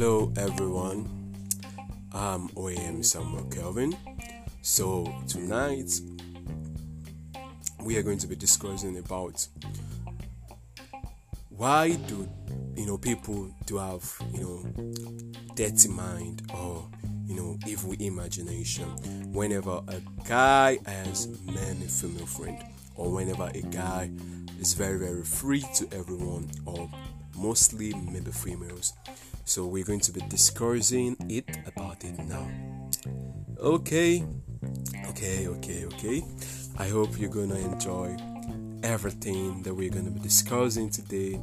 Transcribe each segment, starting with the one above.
Hello everyone, I'm OAM Samuel Kelvin. So tonight we are going to be discussing about why do you know people do have you know dirty mind or you know evil imagination whenever a guy has many female friend or whenever a guy is very very free to everyone or mostly maybe females so we're going to be discussing it about it now. Okay, okay, okay, okay. I hope you're gonna enjoy everything that we're gonna be discussing today,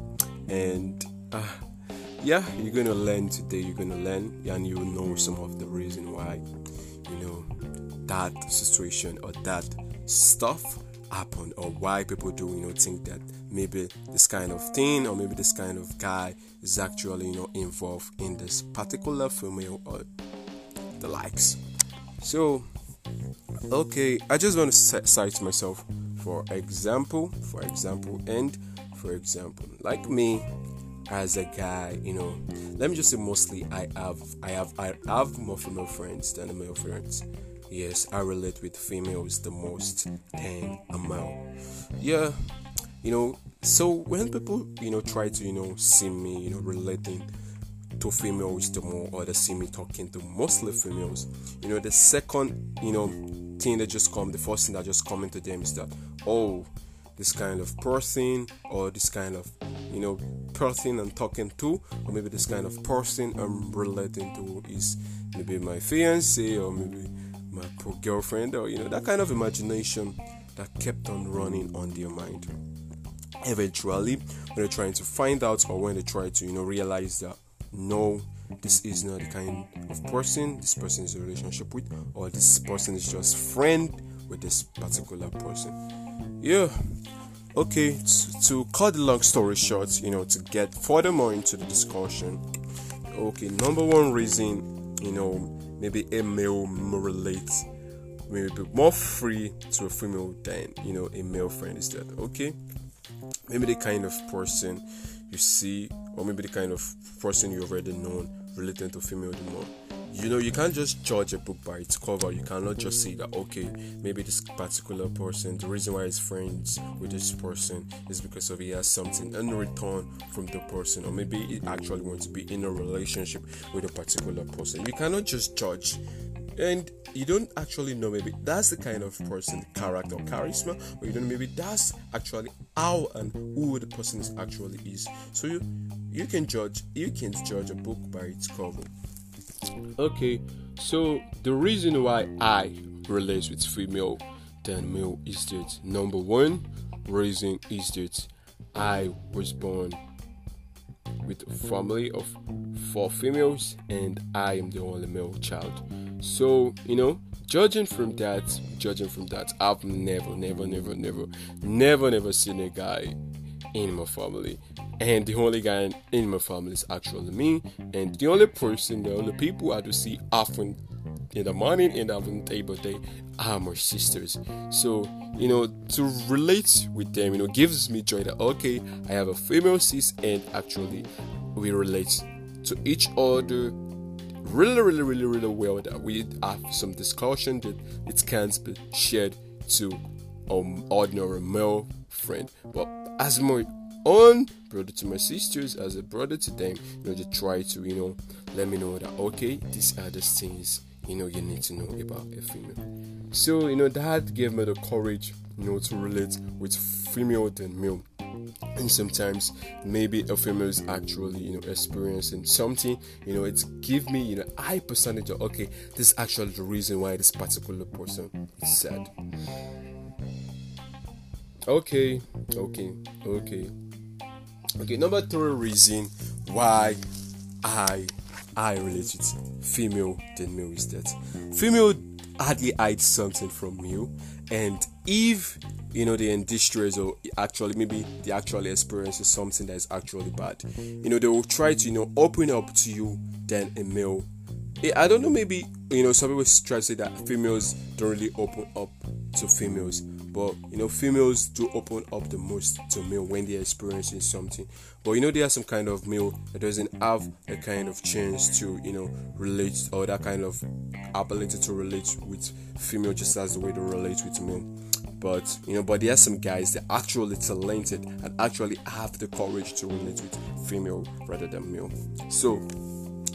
and uh, yeah, you're gonna learn today. You're gonna learn, and you will know some of the reason why you know that situation or that stuff happened or why people do you know think that maybe this kind of thing or maybe this kind of guy is actually you know involved in this particular female or the likes. So okay i just want to cite myself for example for example and for example like me as a guy you know. Let me just say mostly i have i have i have more female friends than male friends. Yes i relate with females the most than a male yeah you know so when people you know try to you know see me you know relating to females the more or they see me talking to mostly females you know the second you know thing that just come the first thing that just come into them is that oh this kind of person or this kind of you know person I'm talking to or maybe this kind of person I'm relating to is maybe my fiance or maybe my girlfriend or you know that kind of imagination that kept on running on their mind. Eventually when they're trying to find out or when they try to you know realize that no this is not the kind of person this person is a relationship with or this person is just friend with this particular person yeah. Okay to, to cut the long story short you know to get furthermore into the discussion okay number one reason you know maybe a male relates maybe more free to a female than you know a male friend is that okay? Maybe the kind of person you see or maybe the kind of person you already known relating to female the more you know you can't just judge a book by its cover. You cannot just say that okay maybe this particular person the reason why he's friends with this person is because of he has something in return from the person or maybe he actually wants to be in a relationship with a particular person. You cannot just judge. And you don't actually know maybe that's the kind of person character or charisma or you don't know maybe that's actually how and who the person is actually is. So you you can judge you can judge a book by its cover okay so the reason why i relate with female than male is that number one reason is that i was born with a family of four females and I am the only male child. So, you know, judging from that, judging from that, I've never, never, never, never, never, never seen a guy in my family. And the only guy in my family is actually me. And the only person, the only people I do see often in the morning and on the table day are my sisters. So, you know, to relate with them, you know, gives me joy that okay, I have a female sis and actually we relate to each other really, really, really, really well. That we have some discussion that it can't be shared to um ordinary male friend. But as my own brother to my sisters, as a brother to them, you know, they try to, you know, let me know that okay, these are the things you know you need to know about a female. So you know that gave me the courage, you know, to relate with female than male. And sometimes maybe a female is actually, you know, experiencing something, you know, it's give me, you know, high percentage of okay, this is actually the reason why this particular person is sad. Okay, okay, okay. Okay, number three reason why I I relate with female than male is that female hardly hide something from you. And if you know the industries or actually maybe the actual experience is something that is actually bad you know they will try to you know open up to you than a male. Eh, I don't know, maybe you know, some people try to say that females don't really open up to females, but you know, females do open up the most to male when they're experiencing something. But you know, there are some kind of male that doesn't have a kind of chance to you know relate or that kind of ability to relate with female just as the way they relate with male. But you know, but there are some guys that actually talented and actually have the courage to relate with female rather than male. So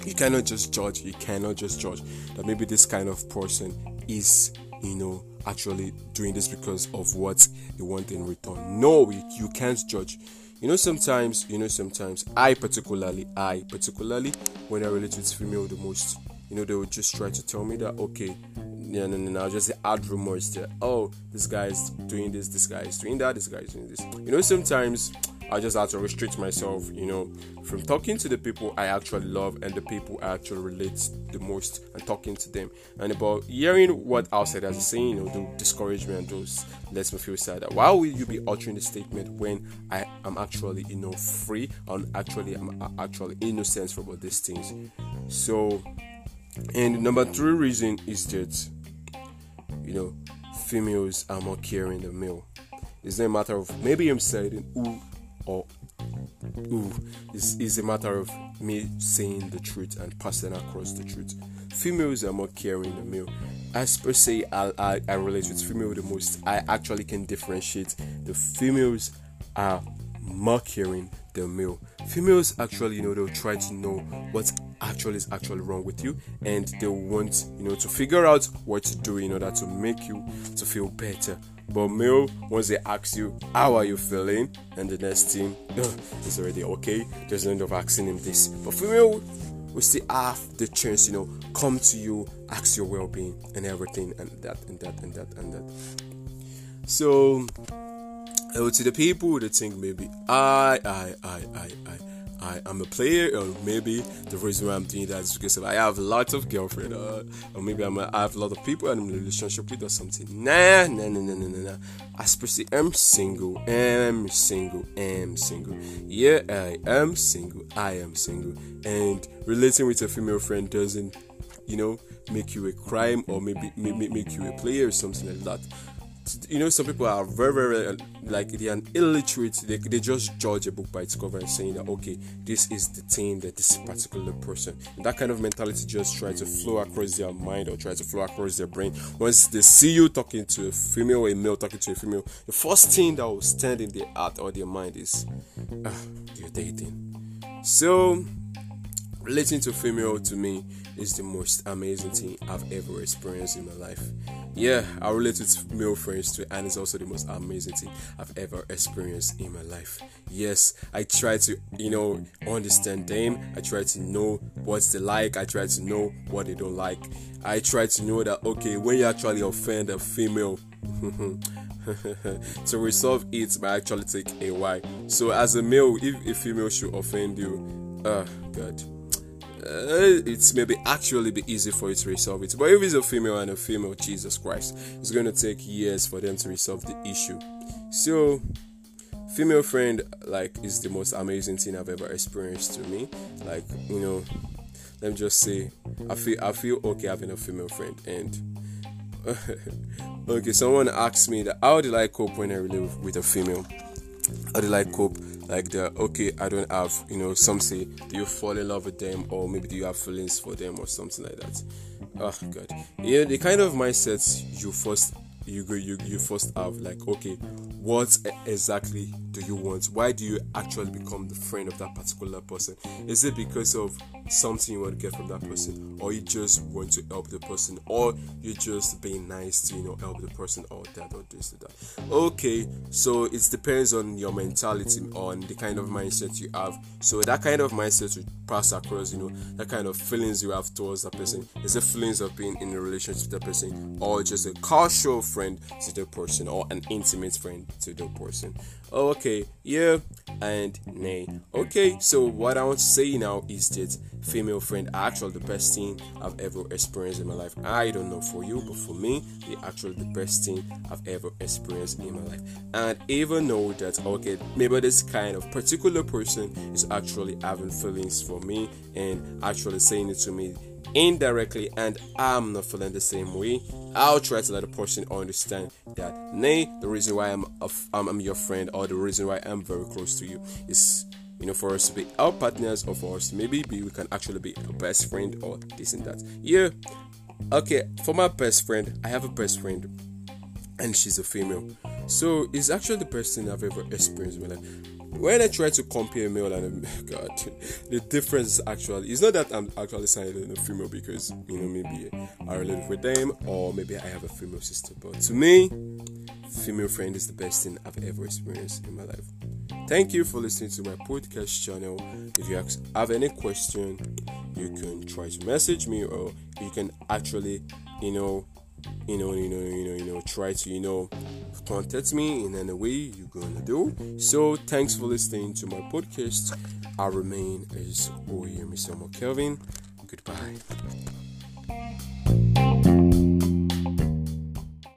you cannot just judge you cannot just judge that maybe this kind of person is you know actually doing this because of what you want in return. No you, can't judge. You know sometimes you know sometimes i particularly i particularly when i relate with female the most you know they would just try to tell me that okay no no no no just add rumors there. Oh this guy is doing this this guy is doing that this guy is doing this. You know sometimes I just had to restrict myself, you know, from talking to the people I actually love and the people I actually relate the most and talking to them. And about hearing what outsiders are saying, you know, the discouragement, those lets me feel sad. Why will you be uttering the statement when I am actually, you know, free and actually I'm actually innocent from all these things? So, and number three reason is that, you know, females are more caring than male. It's not a matter of maybe I'm saying, ooh, or ooh, it's, a matter of me saying the truth and passing across the truth. Females are more caring than male. As per se, I, I, I relate with female the most. I actually can differentiate. The females are more caring than male. Females actually, you know, they'll try to know what actually is actually wrong with you, and they want, you know, to figure out what to do in order to make you to feel better but male, once they ask you, how are you feeling? And the next thing is already okay. There's no end of asking him this. But female, we still have the chance, you know, come to you, ask your well being and everything, and that, and that, and that, and that. So, to the people that think maybe I, I, I, I, I, I am a player, or maybe the reason why I'm doing that is because I have lots of girlfriend, uh, or maybe I'm a, I have a lot of people I'm in a relationship with or something. Nah, nah, nah, nah, nah, nah. nah. As I'm single, am single, am single. Yeah, I am single, I am single, and relating with a female friend doesn't, you know, make you a crime or maybe make, make you a player or something like that you know some people are very very like they're illiterate. They, they just judge a book by its cover and saying that okay this is the thing that this particular person and that kind of mentality just try to flow across their mind or try to flow across their brain. Once they see you talking to a female or a male talking to a female the first thing that will stand in their heart or their mind is ah, you're dating. So relating to female to me is the most amazing thing I've ever experienced in my life. Yeah, I relate with male friends too, and it's also the most amazing thing I've ever experienced in my life. Yes, I try to, you know, understand them. I try to know what they like. I try to know what they don't like. I try to know that okay, when you actually offend a female. to resolve it might actually take a while. So, as a male, if a female should offend you, oh god, uh, it's maybe actually be easy for you to resolve it. But if it's a female and a female, Jesus Christ, it's going to take years for them to resolve the issue. So, female friend like is the most amazing thing I've ever experienced to me. Like you know, let me just say, I feel I feel okay having a female friend and. okay, someone asked me that how did I cope when I live with a female? How did I cope? Like the okay i don't have you know some say do you fall in love with them or maybe do you have feelings for them or something like that? Oh god. Yeah the kind of mindsets you first you go you, you first have like okay what exactly do you want? Why do you actually become the friend of that particular person? Is it because of something you want to get from that person or you just want to help the person or you just being nice to you know help the person or that or this or that. Okay so it depends on your mentality on the kind of mindset you have. So that kind of mindset will pass across you know that kind of feelings you have towards that person is it feelings of being in a relationship with that person or just a casual friend to the person or an intimate friend to the person Oh, okay yeah and nay okay so what i want to say now is that female friend actually the best thing I've ever experienced in my life. I don't know for you, but for me, the actually the best thing I've ever experienced in my life. And even know that okay, maybe this kind of particular person is actually having feelings for me and actually saying it to me indirectly and I'm not feeling the same way, I'll try to let the person understand that, nay, the reason why I'm, a, I'm, I'm your friend or the reason why I'm very close to you is you know, for us to be our partners or for us maybe be, we can actually be a best friend or this and that. Yeah. Okay, for my best friend, I have a best friend and she's a female. So it's actually the best thing I've ever experienced in my life. When I try to compare male and a god, the difference is actually it's not that I'm actually signing a female because you know maybe I relate with them or maybe I have a female sister. But to me, female friend is the best thing I've ever experienced in my life. Thank you for listening to my podcast channel. If you have any question, you can try to message me or you can actually, you know, you know, you know, you know, you know, try to, you know, contact me in any way you're gonna do. So thanks for listening to my podcast. I remain as Oye Mr. Kelvin. Goodbye.